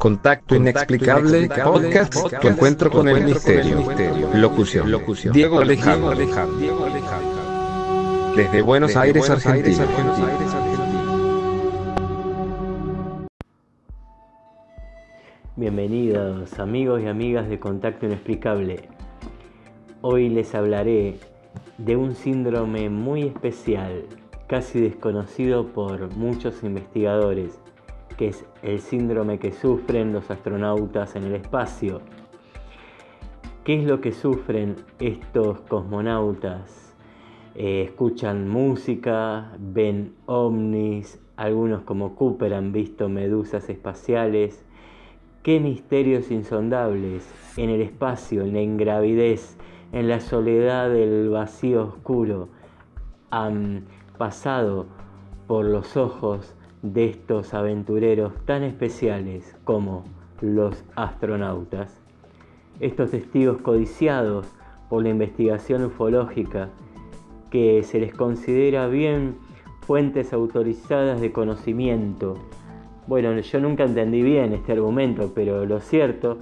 Contacto inexplicable, podcast, tu encuentro con el misterio. Locución, Diego Alejandro. Desde Buenos Aires, Argentina. Bienvenidos amigos y amigas de Contacto Inexplicable. Hoy les hablaré de un síndrome muy especial, casi desconocido por muchos investigadores que es el síndrome que sufren los astronautas en el espacio. ¿Qué es lo que sufren estos cosmonautas? Eh, escuchan música, ven ovnis, algunos como Cooper han visto medusas espaciales. ¿Qué misterios insondables en el espacio, en la ingravidez, en la soledad del vacío oscuro han pasado por los ojos de estos aventureros tan especiales como los astronautas. Estos testigos codiciados por la investigación ufológica que se les considera bien fuentes autorizadas de conocimiento. Bueno, yo nunca entendí bien este argumento, pero lo cierto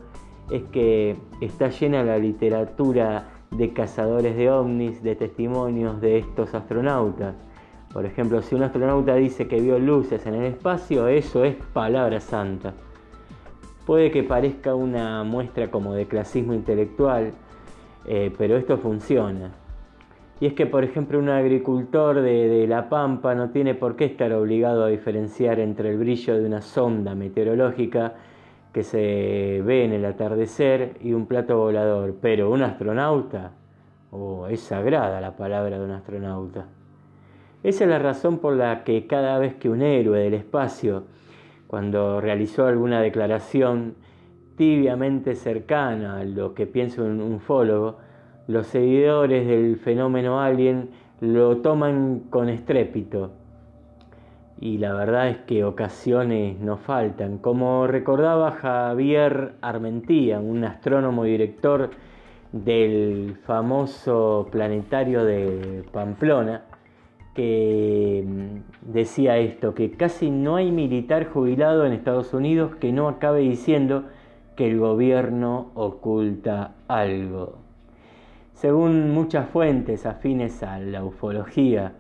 es que está llena la literatura de cazadores de ovnis, de testimonios de estos astronautas. Por ejemplo, si un astronauta dice que vio luces en el espacio, eso es palabra santa. Puede que parezca una muestra como de clasismo intelectual, eh, pero esto funciona. Y es que, por ejemplo, un agricultor de, La Pampa no tiene por qué estar obligado a diferenciar entre el brillo de una sonda meteorológica que se ve en el atardecer y un plato volador, pero un astronauta, oh, es sagrada la palabra de un astronauta. Esa es la razón por la que cada vez que un héroe del espacio, cuando realizó alguna declaración tibiamente cercana a lo que piensa un ufólogo, los seguidores del fenómeno alien lo toman con estrépito. Y la verdad es que ocasiones no faltan. Como recordaba Javier Armentía, un astrónomo y director del famoso planetario de Pamplona, que mm, decía esto, que casi no hay militar jubilado en Estados Unidos que no acabe diciendo que el gobierno oculta algo. Según muchas fuentes afines a la ufología,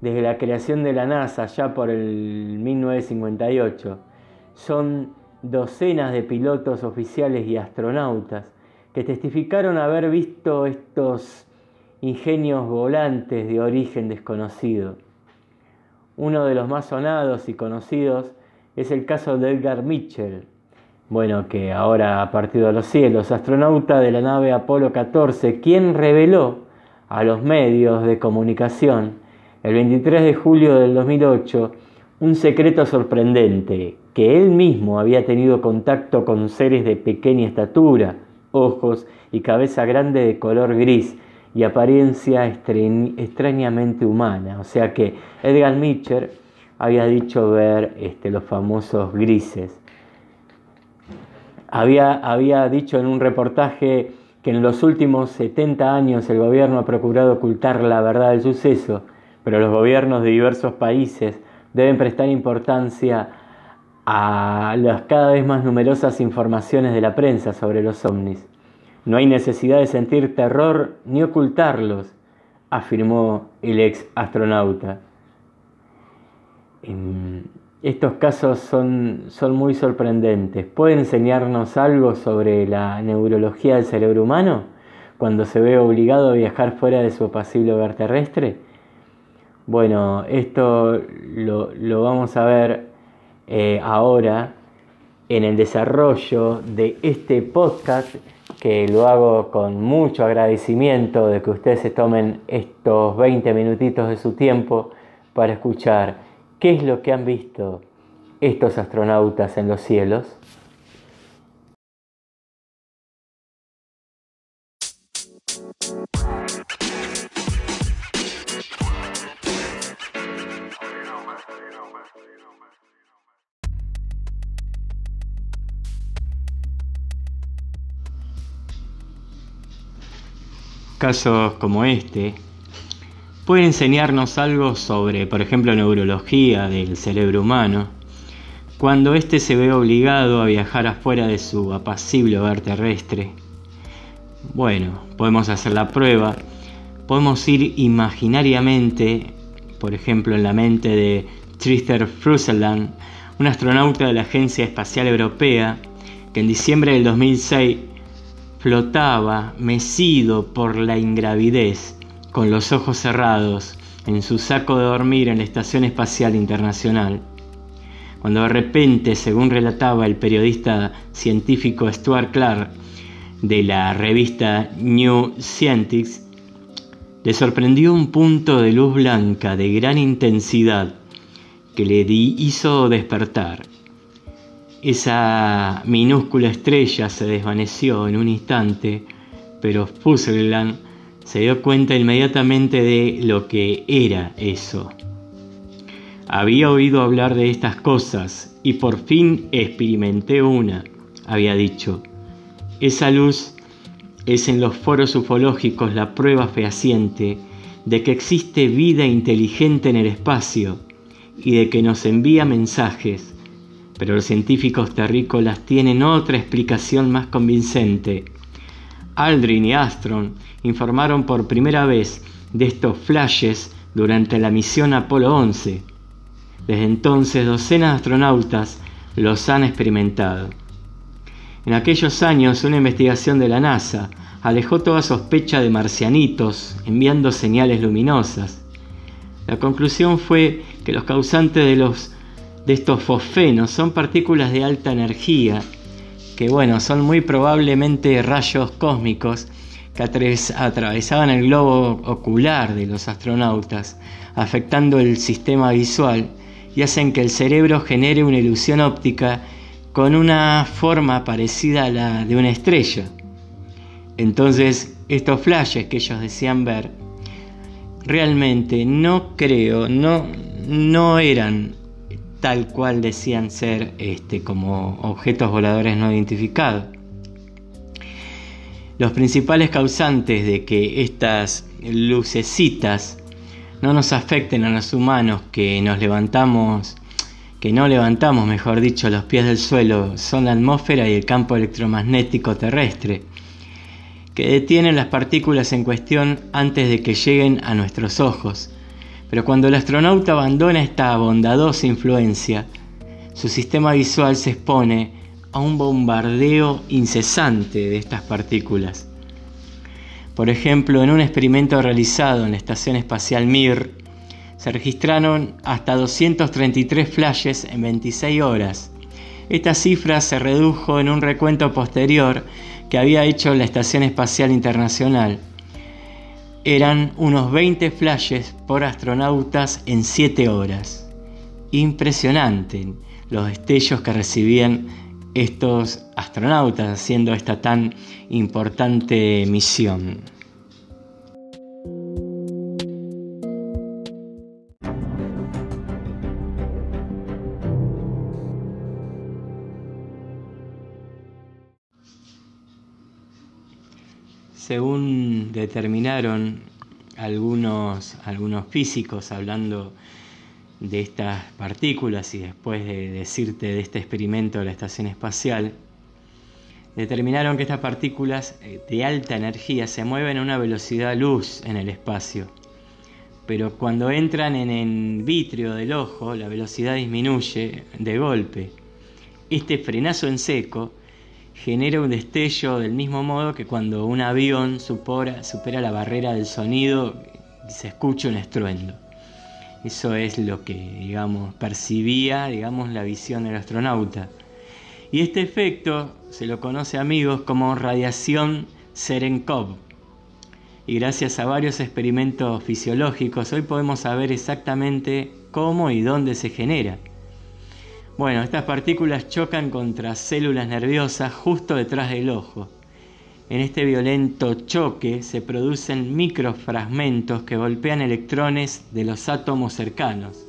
desde la creación de la NASA ya por el 1958, son docenas de pilotos oficiales y astronautas que testificaron haber visto estos ingenios volantes de origen desconocido. Uno de los más sonados y conocidos es el caso de Edgar Mitchell, bueno, que ahora ha partido a los cielos, astronauta de la nave Apolo 14, quien reveló a los medios de comunicación el 23 de julio del 2008 un secreto sorprendente, que él mismo había tenido contacto con seres de pequeña estatura, ojos y cabeza grande de color gris, y apariencia extrañamente humana. O sea que Edgar Mitchell había dicho ver este, los famosos grises. Había, había dicho en un reportaje que en los últimos 70 años el gobierno ha procurado ocultar la verdad del suceso, pero los gobiernos de diversos países deben prestar importancia a las cada vez más numerosas informaciones de la prensa sobre los ovnis. No hay necesidad de sentir terror ni ocultarlos, afirmó el ex astronauta. Estos casos son, son muy sorprendentes. ¿Puede enseñarnos algo sobre la neurología del cerebro humano cuando se ve obligado a viajar fuera de su apacible hogar terrestre? Bueno, esto lo, vamos a ver eh, ahora en el desarrollo de este podcast que lo hago con mucho agradecimiento de que ustedes se tomen estos 20 minutitos de su tiempo para escuchar qué es lo que han visto estos astronautas en los cielos. Casos como este pueden enseñarnos algo sobre, por ejemplo, neurología del cerebro humano, cuando éste se ve obligado a viajar afuera de su apacible hogar terrestre. Bueno, podemos hacer la prueba, podemos ir imaginariamente, por ejemplo en la mente de Tristan Fruseland, un astronauta de la Agencia Espacial Europea, que en diciembre del 2006 flotaba, mecido por la ingravidez, con los ojos cerrados, en su saco de dormir en la Estación Espacial Internacional. Cuando de repente, según relataba el periodista científico Stuart Clark de la revista New Scientist, le sorprendió un punto de luz blanca de gran intensidad que le hizo despertar. Esa minúscula estrella se desvaneció en un instante, pero Fusselland se dio cuenta inmediatamente de lo que era eso. Había oído hablar de estas cosas y por fin experimenté una, había dicho. Esa luz es en los foros ufológicos la prueba fehaciente de que existe vida inteligente en el espacio y de que nos envía mensajes, pero los científicos terrícolas tienen otra explicación más convincente. Aldrin y Astron informaron por primera vez de estos flashes durante la misión Apolo 11. Desde entonces docenas de astronautas los han experimentado. En aquellos años una investigación de la NASA alejó toda sospecha de marcianitos enviando señales luminosas. La conclusión fue que los causantes de, los, de estos fosfenos son partículas de alta energía, que bueno, son muy probablemente rayos cósmicos que atravesaban el globo ocular de los astronautas, afectando el sistema visual y hacen que el cerebro genere una ilusión óptica con una forma parecida a la de una estrella. Entonces, estos flashes que ellos decían ver, realmente no creo, no, no eran tal cual decían ser este, como objetos voladores no identificados. Los principales causantes de que estas lucecitas no nos afecten a los humanos que nos levantamos que no levantamos, mejor dicho, los pies del suelo, son la atmósfera y el campo electromagnético terrestre, que detienen las partículas en cuestión antes de que lleguen a nuestros ojos. Pero cuando el astronauta abandona esta bondadosa influencia, su sistema visual se expone a un bombardeo incesante de estas partículas. Por ejemplo, en un experimento realizado en la Estación Espacial Mir, se registraron hasta 233 flashes en 26 horas. Esta cifra se redujo en un recuento posterior que había hecho la Estación Espacial Internacional. Eran unos 20 flashes por astronautas en 7 horas. Impresionante los destellos que recibían estos astronautas haciendo esta tan importante misión. Según determinaron algunos, algunos físicos hablando de estas partículas y después de decirte de este experimento de la estación espacial, determinaron que estas partículas eh, de alta energía se mueven a una velocidad luz en el espacio, pero cuando entran en el vitrio del ojo la velocidad disminuye de golpe. Este frenazo en seco genera un destello del mismo modo que cuando un avión supera, supera la barrera del sonido y se escucha un estruendo. Eso es lo que, digamos, percibía, digamos, la visión del astronauta. Y este efecto se lo conoce amigos como radiación Serenkov. Y gracias a varios experimentos fisiológicos hoy podemos saber exactamente cómo y dónde se genera. Bueno, estas partículas chocan contra células nerviosas justo detrás del ojo. En este violento choque se producen microfragmentos que golpean electrones de los átomos cercanos.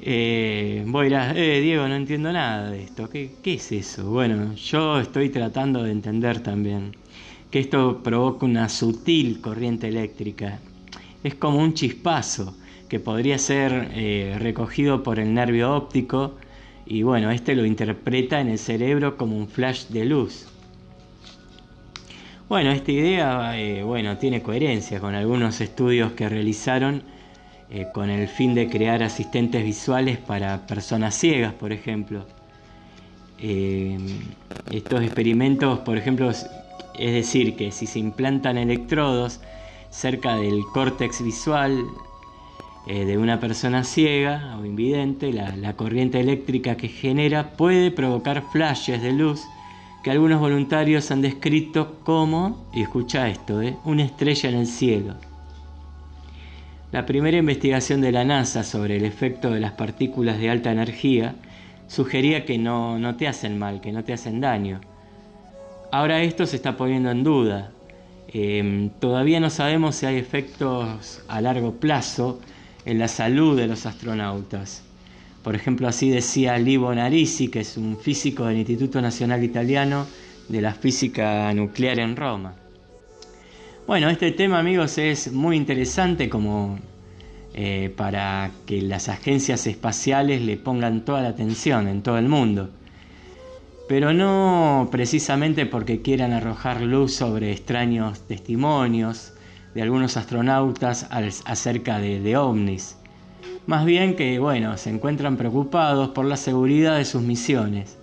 Eh, eh, Diego, no entiendo nada de esto. ¿Qué, ¿Qué es eso? Bueno, yo estoy tratando de entender también que esto provoca una sutil corriente eléctrica. Es como un chispazo que podría ser eh, recogido por el nervio óptico, y bueno, este lo interpreta en el cerebro como un flash de luz. Bueno, esta idea eh, bueno, tiene coherencia con algunos estudios que realizaron eh, con el fin de crear asistentes visuales para personas ciegas, por ejemplo. Estos experimentos, por ejemplo, es decir, que si se implantan electrodos cerca del córtex visual de una persona ciega o invidente, la corriente eléctrica que genera puede provocar flashes de luz que algunos voluntarios han descrito como, y escucha esto, ¿eh? una estrella en el cielo. La primera investigación de la NASA sobre el efecto de las partículas de alta energía sugería que no, no te hacen mal, que no te hacen daño. Ahora esto se está poniendo en duda. Em, todavía no sabemos si hay efectos a largo plazo en la salud de los astronautas. Por ejemplo, así decía Livo Narisi, que es un físico del Instituto Nacional Italiano de la Física Nuclear en Roma. Bueno, este tema, amigos, es muy interesante como eh, para que las agencias espaciales le pongan toda la atención en todo el mundo. Pero no precisamente porque quieran arrojar luz sobre extraños testimonios de algunos astronautas acerca de, de ovnis más bien que, bueno, se encuentran preocupados por la seguridad de sus misiones.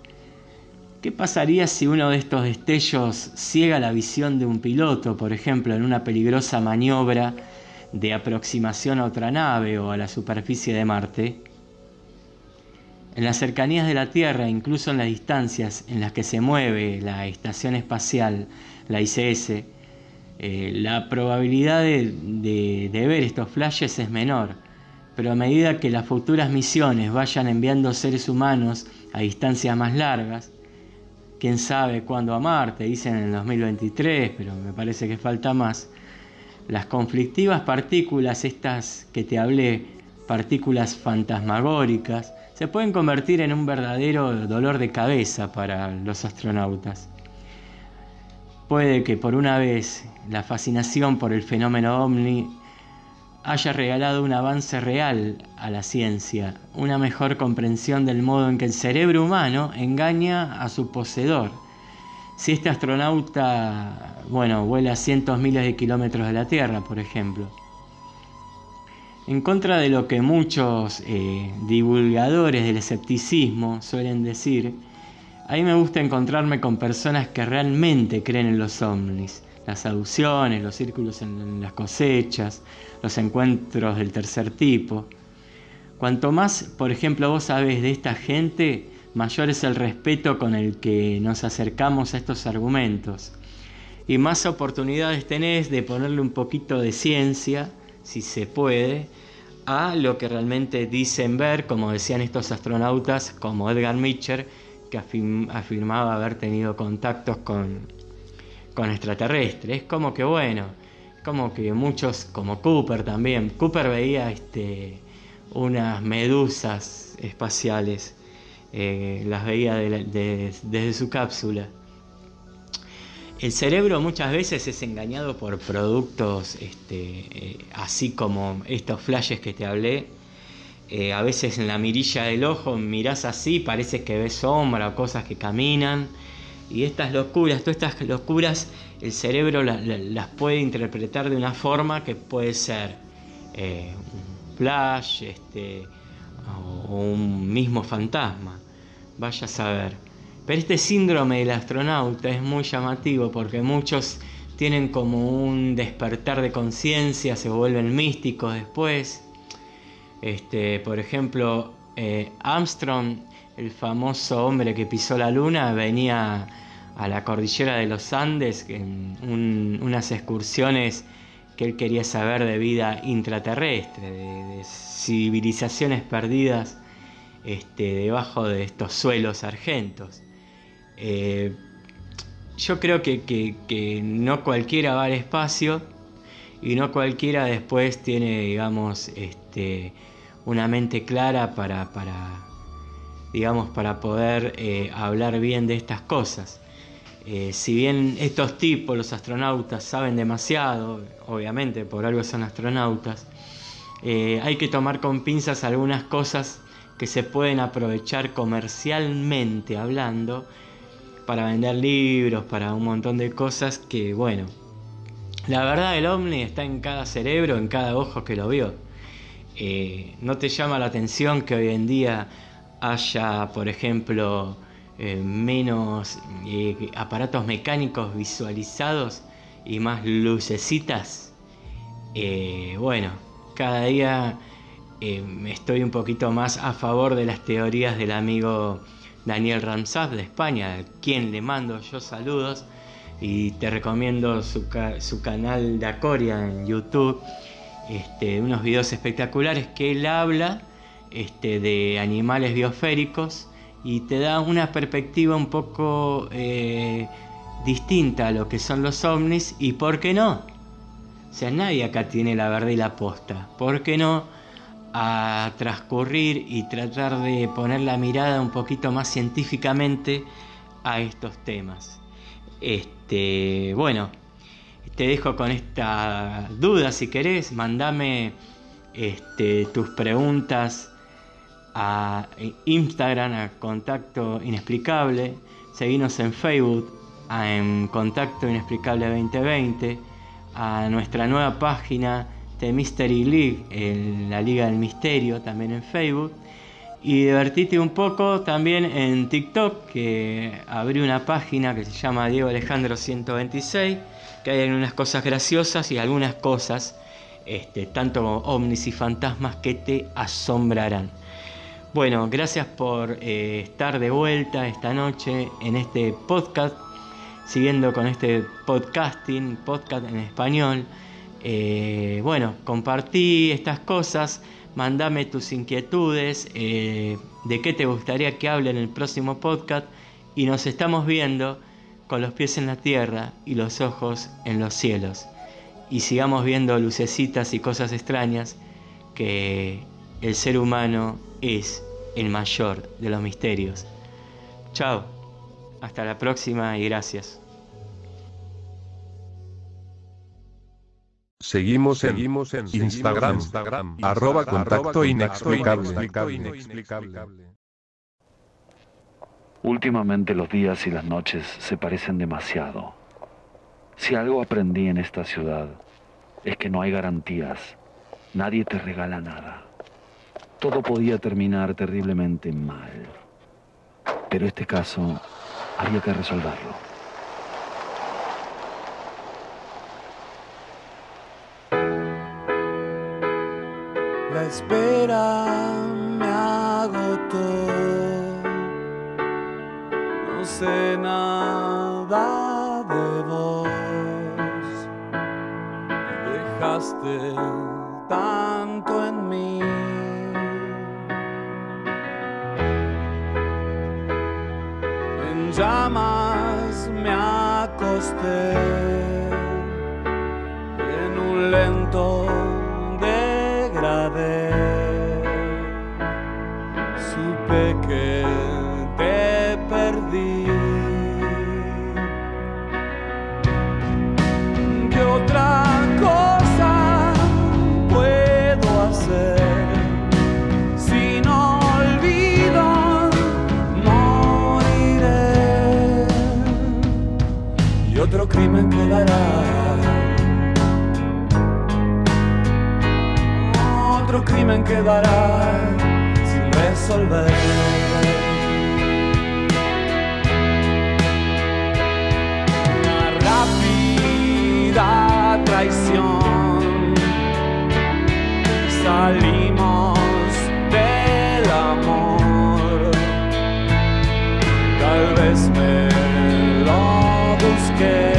¿Qué pasaría si uno de estos destellos ciega la visión de un piloto, por ejemplo, en una peligrosa maniobra de aproximación a otra nave o a la superficie de Marte? En las cercanías de la Tierra, incluso en las distancias en las que se mueve la estación espacial, la ICS, eh, la probabilidad de ver estos flashes es menor pero a medida que las futuras misiones vayan enviando seres humanos a distancias más largas, quién sabe cuándo a Marte, dicen en el 2023, pero me parece que falta más, las conflictivas partículas, estas que te hablé, partículas fantasmagóricas, se pueden convertir en un verdadero dolor de cabeza para los astronautas. Puede que por una vez la fascinación por el fenómeno ovni haya regalado un avance real a la ciencia, una mejor comprensión del modo en que el cerebro humano engaña a su poseedor. Si este astronauta, bueno, vuela cientos miles de kilómetros de la Tierra, por ejemplo. En contra de lo que muchos eh, divulgadores del escepticismo suelen decir, a mí me gusta encontrarme con personas que realmente creen en los ovnis las aducciones, los círculos en las cosechas, los encuentros del tercer tipo. Cuanto más, por ejemplo, vos sabés de esta gente, mayor es el respeto con el que nos acercamos a estos argumentos. Y más oportunidades tenés de ponerle un poquito de ciencia, si se puede, a lo que realmente dicen ver, como decían estos astronautas como Edgar Mitchell, que afirmaba haber tenido contactos con con extraterrestres. Es como que bueno, como que muchos, como Cooper también, Cooper veía este, unas medusas espaciales, eh, las veía desde su cápsula. El cerebro muchas veces es engañado por productos este, eh, así como estos flashes que te hablé. Eh, a veces en la mirilla del ojo mirás así, parece que ves sombra o cosas que caminan y estas locuras, todas estas locuras, el cerebro las puede interpretar de una forma que puede ser eh, un flash este, o un mismo fantasma. Vaya a saber. Pero este síndrome del astronauta es muy llamativo porque muchos tienen como un despertar de conciencia, se vuelven místicos después. Este, por ejemplo, eh, Armstrong, el famoso hombre que pisó la luna, venía a la cordillera de los Andes en unas excursiones que él quería saber de vida intraterrestre, de, civilizaciones perdidas este, debajo de estos suelos argentos. Eh, yo creo que, no cualquiera va al espacio y no cualquiera después tiene, digamos, este, una mente clara para, digamos, para poder eh, hablar bien de estas cosas. Eh, si bien estos tipos, los astronautas, saben demasiado, obviamente por algo son astronautas, eh, hay que tomar con pinzas algunas cosas que se pueden aprovechar comercialmente hablando para vender libros, para un montón de cosas que, bueno, la verdad el ovni está en cada cerebro, en cada ojo que lo vio. Eh, ¿No te llama la atención que hoy en día haya, por ejemplo, eh, menos eh, aparatos mecánicos visualizados y más lucecitas? bueno, cada día estoy un poquito más a favor de las teorías del amigo Daniel Ramsaz de España, a quien le mando yo saludos y te recomiendo su, canal de Acoria en YouTube, este, unos videos espectaculares que él habla este, de animales biosféricos y te da una perspectiva un poco eh, distinta a lo que son los ovnis y por qué no. O sea, nadie acá tiene la verdad y la posta. ¿Por qué no a transcurrir y tratar de poner la mirada un poquito más científicamente a estos temas? Este, bueno, te dejo con esta duda si querés, mandame este, tus preguntas a Instagram, a Contacto Inexplicable, seguinos en Facebook, en Contacto Inexplicable 2020, a nuestra nueva página de Mystery League, en la Liga del Misterio, también en Facebook. Y divertite un poco también en TikTok, que abrí una página que se llama Diego Alejandro 126, que hay algunas cosas graciosas y algunas cosas, este, tanto ovnis y fantasmas, que te asombrarán. Bueno, gracias por eh, estar de vuelta esta noche en este podcast, siguiendo con este podcasting, podcast en español. Eh, bueno, compartí estas cosas Mándame tus inquietudes, eh, de qué te gustaría que hable en el próximo podcast y nos estamos viendo con los pies en la tierra y los ojos en los cielos. Y sigamos viendo lucecitas y cosas extrañas que el ser humano es el mayor de los misterios. Chao, hasta la próxima y gracias. Seguimos, Seguimos en, Instagram, Instagram, arroba contacto inexplicable. Últimamente los días y las noches se parecen demasiado. Si algo aprendí en esta ciudad es que no hay garantías. Nadie te regala nada. Todo podía terminar terriblemente mal. Pero este caso había que resolverlo. La espera me agotó. Sé nada de vos. Dejaste tanto en mí. En llamas me acosté en un lento otro crimen quedará. crimen quedará sin resolver. Una rápida traición. Salimos del amor. Tal vez me lo busqué.